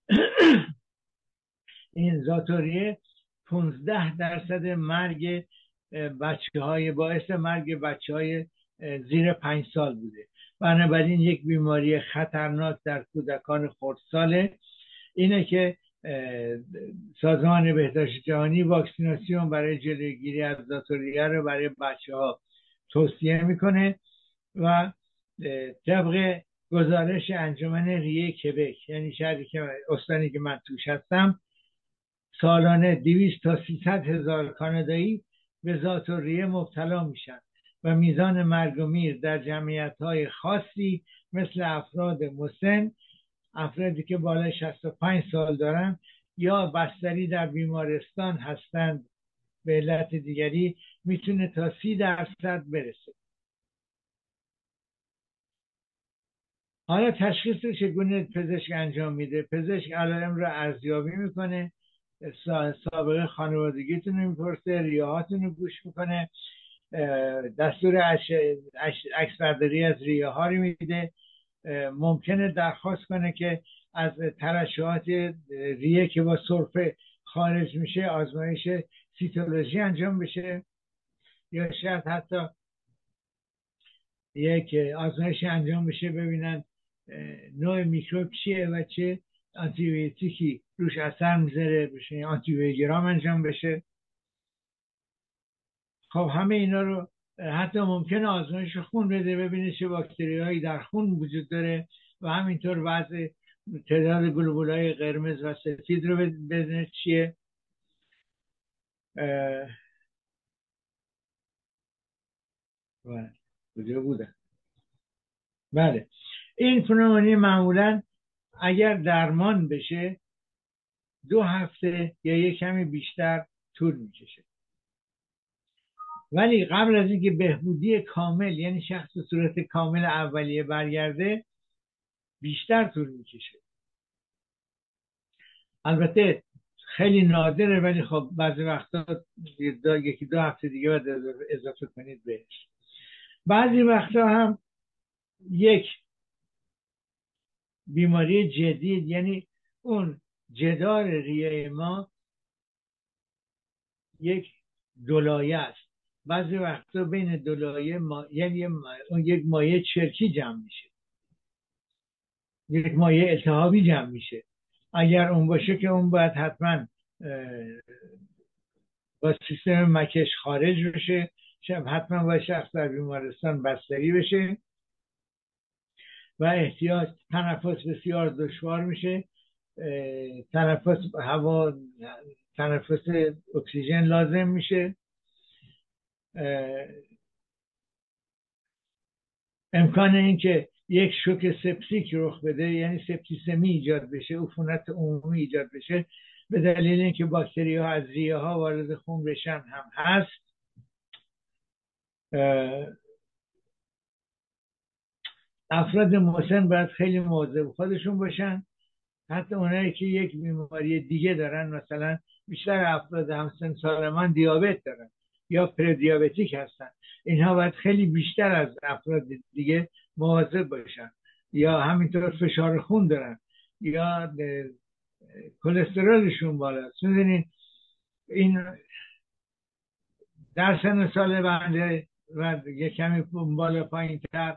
[clears throat] این زاتوریه 15 درصد مرگ بچه های باعث مرگ بچه های زیر پنج سال بوده. بنابراین یک بیماری خطرناک در کودکان خردساله. اینه که سازمان بهداشت جهانی واکسیناسیون برای جلوگیری از زاتوریه رو برای بچه ها توصیه می‌کنه و طبق گزارش انجمن ریه کبک یعنی شهری که استانی که من توش هستم سالانه 200 تا 300 هزار کانادایی به زاتوریه مبتلا میشن و میزان مرگ و میر در جمعیت های خاصی مثل افراد مسن افرادی که بالای 65 سال دارن یا بستری در بیمارستان هستند. به علت دیگری می‌تونه تا سی درصد برسه. حالا تشخیص رو چگونه پزشک انجام میده؟ پزشک علائم رو ارزیابی می‌کنه. سابقه خانوادگیتون رو می‌پرسه ریاهاتون رو گوش می‌کنه دستور عکس برداری از ریه ها رو میده. ممکنه درخواست کنه که از ترشحات ریه که با سرفه خارج میشه آزمایش سیتولوژی انجام بشه. یا شاید حتی یک آزمایش انجام بشه ببینن نوع میکروب چیه و چه آنتیبیوتیکی روش اثر می‌ذاره بشه آنتیبیوگرام انجام بشه. خب همه اینا رو حتی ممکنه آزمایش خون بده ببینه چه باکتری هایی در خون وجود داره و همینطور وضع تعداد گلوبول های قرمز و سفید رو بدونه چیه. کجا بودن؟ بله. این پنومونی معمولا اگر درمان بشه دو هفته یا یک کمی بیشتر طول می‌کشه. ولی قبل از اینکه بهبودی کامل یعنی شخص صورت کامل اولیه برگرده بیشتر طول می‌کشه. البته خیلی نادره ولی خب بعضی وقتا یکی دو هفته دیگه باید اضافه کنید بهش. بعضی وقتا هم یک بیماری جدید یعنی اون جدار ریه ما یک دولایه است. بعضی وقتا بین دولایه ما... یعنی اون یک مایه چرکی جمع میشه. یک مایه التهابی جمع میشه. اگر اون باشه که اون باید حتما با سیستم مکش خارج بشه حتما باید شخص در بیمارستان بستری بشه. و احتیاج تنفس بسیار دشوار میشه. تنفس هوا تنفس اکسیژن لازم میشه. امکان اینکه یک شوک سپسیک رخ بده یعنی سپتیسمی ایجاد بشه عفونت عمومی ایجاد بشه به دلیل اینکه باکتری ها از ریه ها وارد خون بشن هم هست. افراد مسن باید خیلی مواظب خودشون باشن. حتی اونایی که یک بیماری دیگه دارن مثلا بیشتر افراد همسن سالمان دیابت دارن یا پردیابتیک هستن. اینها باید خیلی بیشتر از افراد دیگه مواظب باشن. یا همینطور فشار خون دارن. یا کلسترولشون بالاست می‌دونین این در سن سال بنده و یه کمی بالا پایین تر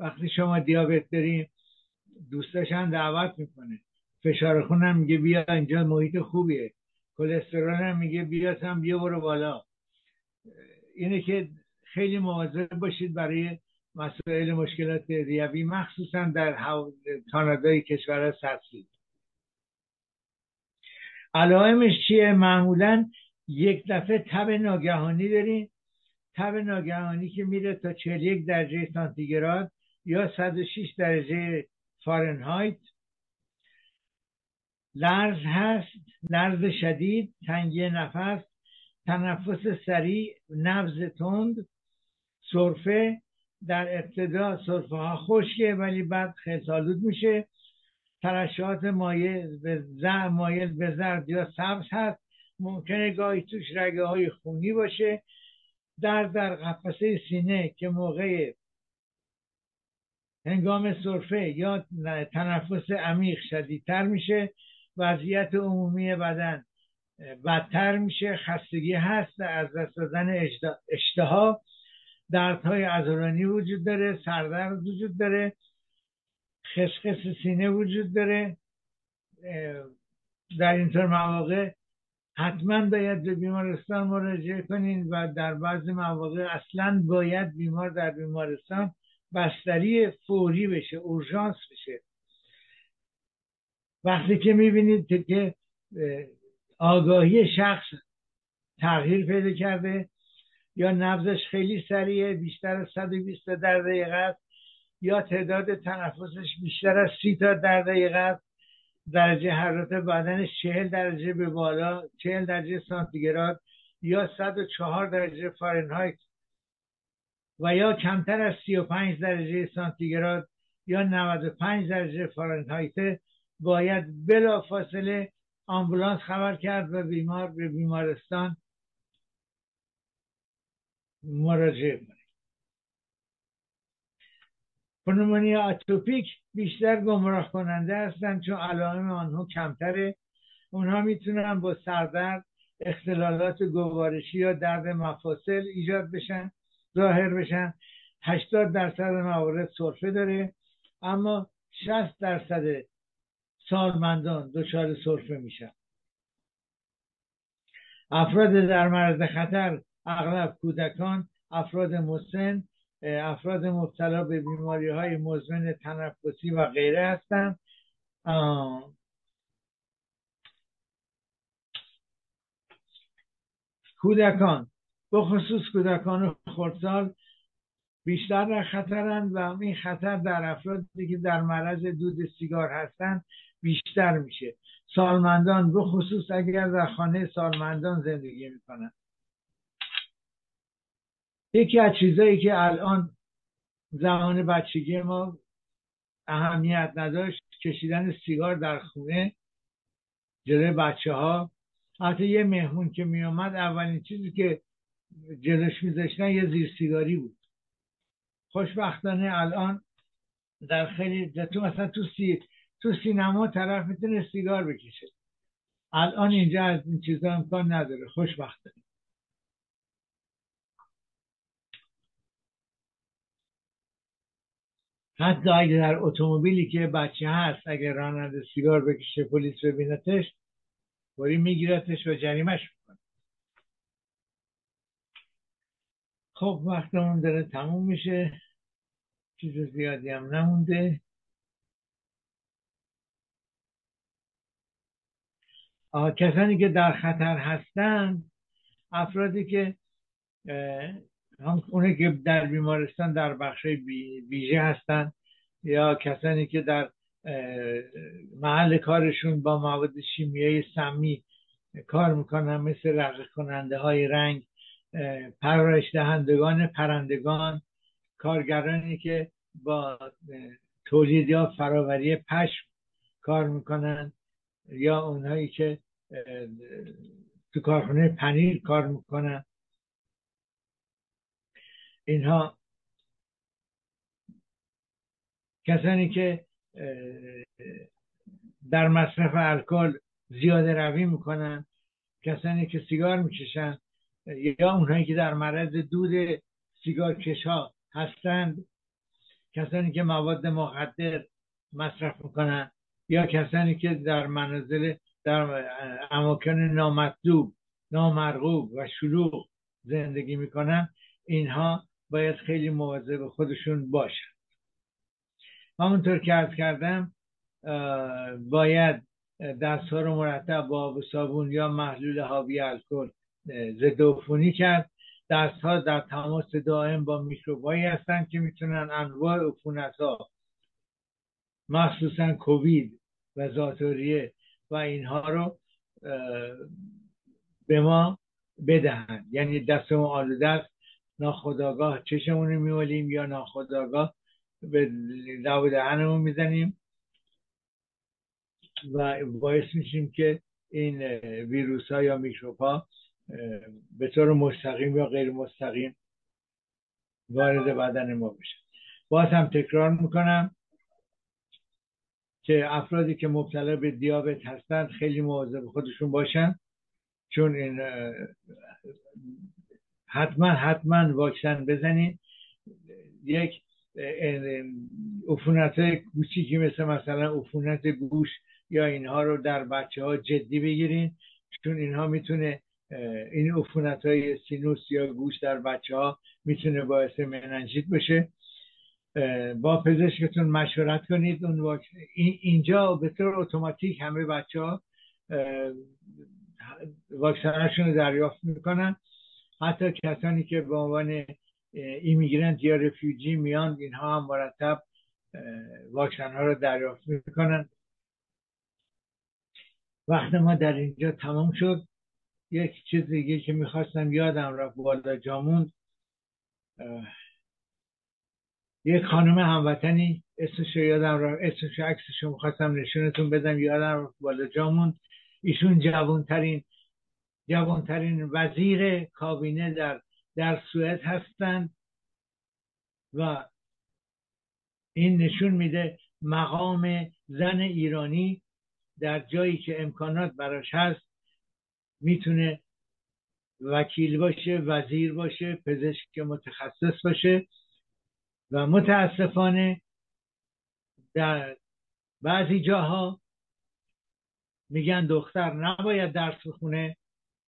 وقتی شما دیابت داریم دوستش هم دعوت می‌کنه. فشار خون میگه بیا اینجا محیط خوبیه. کلسترول هم میگه بیا هم بیا برو بالا. اینه که خیلی مواظب باشید برای مسائل مشکلات ریوی مخصوصا در کانادای کشور سرسید علائمش چیه؟ معمولا یک دفعه تب ناگهانی داریم تب ناگهانی که میره تا 41 درجه سانتیگراد. یا 106 درجه فارنهایت. لرز هست لرز شدید تنگی نفس تنفس سریع نبز تند سرفه. در ابتدا سرفه ها خشکه ولی بعد خیلی میشه. ترشحات مایل به زرد مایل به زرد یا سبز هست. ممکنه گاهی توش رگه های خونی باشه. در در قفسه سینه که موقع هنگام سرفه یا تنفس عمیق شدیدتر میشه وضعیت عمومی بدن بدتر میشه خستگی هست از دست دادن اشتها دردهای عضلانی وجود داره سردرد وجود داره خسخس سینه وجود داره. در اینطور مواقع حتما باید به بیمارستان مراجعه کنین و در بعضی مواقع اصلا باید بیمار در بیمارستان بستری فوری بشه اورژانس بشه. وقتی که می‌بینید که آگاهی شخص تغییر پیدا کرده یا نبزش خیلی سریعه بیشتر از 120 در دقیقه است یا تعداد تنفسش بیشتر از 30 تا در دقیقه است درجه حرارت بدنش 40 درجه به بالا 40 درجه سانتیگراد یا 104 درجه فارنهایت. و یا کمتر از 35 درجه سانتیگراد یا 95 درجه فارنهایت باید بلا فاصله آمبولانس خبر کرد و بیمار به بیمارستان مراجعه کنید پنومونیا اتوپیک بیشتر گمراه کننده هستند چون علائم آنها کمتره. اونها می‌تونن با سردرد اختلالات گوارشی یا درد مفاصل ایجاد بشن. ظاهر بشن. 80 درصد موارد سرفه داره. اما 60 درصد سالمندان دچار سرفه میشن. افراد در معرض خطر اغلب کودکان افراد مسن افراد مبتلا به بیماری های مزمن تنفسی و غیره هستند کودکان به خصوص کودکان خردسال بیشتر در خطرند و این خطر در افرادی که در معرض دود سیگار هستند بیشتر میشه. سالمندان به خصوص اگر در خانه سالمندان زندگی می‌کنن یکی از چیزایی که الان زمان بچگی ما اهمیت نداشت کشیدن سیگار در خونه جلوی بچه ها حتی یه مهمون که میومد اولین چیزی که جلوش میذاشتن یه زیر سیگاری بود. خوشبختانه الان در خیلی تو مثلا تو سی تو سینما طرف می‌تونه سیگار بکشه. الان اینجا از این چیزا امکان نداره. خوشبختانه. حتی اگه در اتومبیلی که بچه هست اگه راننده سیگار بکشه پلیس ببینتش باری میگیرتش و جریمش می‌کنه خب وقتمون داره تموم میشه. چیز زیادی هم نمونده. کسانی که در خطر هستند افرادی که اونه که در بیمارستان در بخش ویژه هستند یا کسانی که در محل کارشون با مواد شیمیایی سمی کار می‌کنن مثل رقیق کننده های رنگ پرورش دهندگان پرندگان کارگرانی که با تولید یا فراوری پشم کار می‌کنن یا اونهایی که تو کارخانه پنیر کار می‌کنن. اینها کسانی که در مصرف الکل زیاده روی می‌کنن کسانی که سیگار می‌کشن یا اونهایی که در معرض دود سیگار کشا هستند کسانی که مواد مخدر مصرف می‌کنن یا کسانی که در منازل در اماکن نامطلوب نامرغوب و شلوغ زندگی می‌کنن اینها باید خیلی مواظب خودشون باشن. همونطور که ارز کردم باید دستها رو مرتب با آب و صابون یا محلول حاوی الکل ضد عفونی کرد. دستها در تماس دائم با میکروبایی هستند که می‌تونن انواع عفونت ها مخصوصا کووید و زاتوریه و اینها رو به ما بدهند. یعنی دستمون آلوده است ناخداگاه چشمون رو میولیم یا ناخداگاه به لب دهنمون می‌زنیم و باعث میشیم که این ویروس ها یا میکروب ها به طور مستقیم یا غیر مستقیم وارد بدن ما بشه. باز هم تکرار می‌کنم که افرادی که مبتلا به دیابت هستند خیلی مواظب خودشون باشن چون این حتما حتما واکسن بزنین. یک عفونت کوچیکی مثل مثلا عفونت گوش یا اینها رو در بچه ها جدی بگیرین چون اینها می‌تونه این عفونت های سینوس یا گوش در بچه ها می‌تونه باعث مننجیت بشه. با پزشکتون مشورت کنید. اون اینجا به طور اتوماتیک همه بچه ها واکسنشون رو دریافت می‌کنن. حتی کسانی که به عنوان ایمیگرنت یا رفیوجی میان اینها هم مرتب واکسن ها رو دریافت می‌کنن. وقت ما در اینجا تمام شد. یک چیز دیگه که می‌خواستم یادم رفت بالا جامون یک خانم هموطنی اسمش یادم رفت اسمش عکسش رو می‌خواستم نشونتون بدم یادم رفت بالا جامون ایشون جوانترین جوانترین وزیر کابینه در در سوئد هستند و این نشون میده مقام زن ایرانی در جایی که امکانات براش هست. می‌تونه وکیل باشه وزیر باشه پزشک متخصص باشه و متاسفانه در بعضی جاها میگن دختر نباید درس بخونه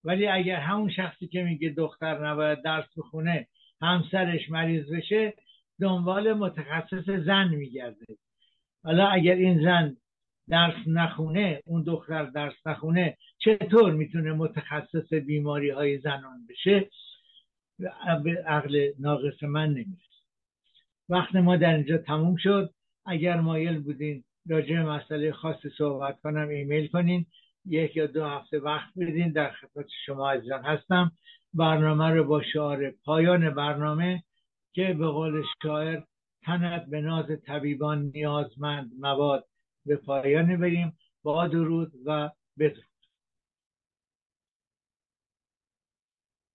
ولی اگر همون شخصی که میگه دختر نباید درس بخونه همسرش مریض بشه دنبال متخصص زن میگرده. حالا اگر این زن درس نخونه اون دختر درس نخونه چطور می‌تونه متخصص بیماری های زنان بشه؟ به عقل ناقص من نمی‌رسه. وقت ما در اینجا تموم شد. اگر مایل بودین راجع به مسئله خاصی صحبت کنم ایمیل کنین. یک یا دو هفته وقت بدین. در خدمت شما عزیزان هستم. برنامه رو با شعار پایان برنامه که به قول شاعر تنت به ناز طبیبان نیازمند مواد به پایان بریم. با درود و بدرود.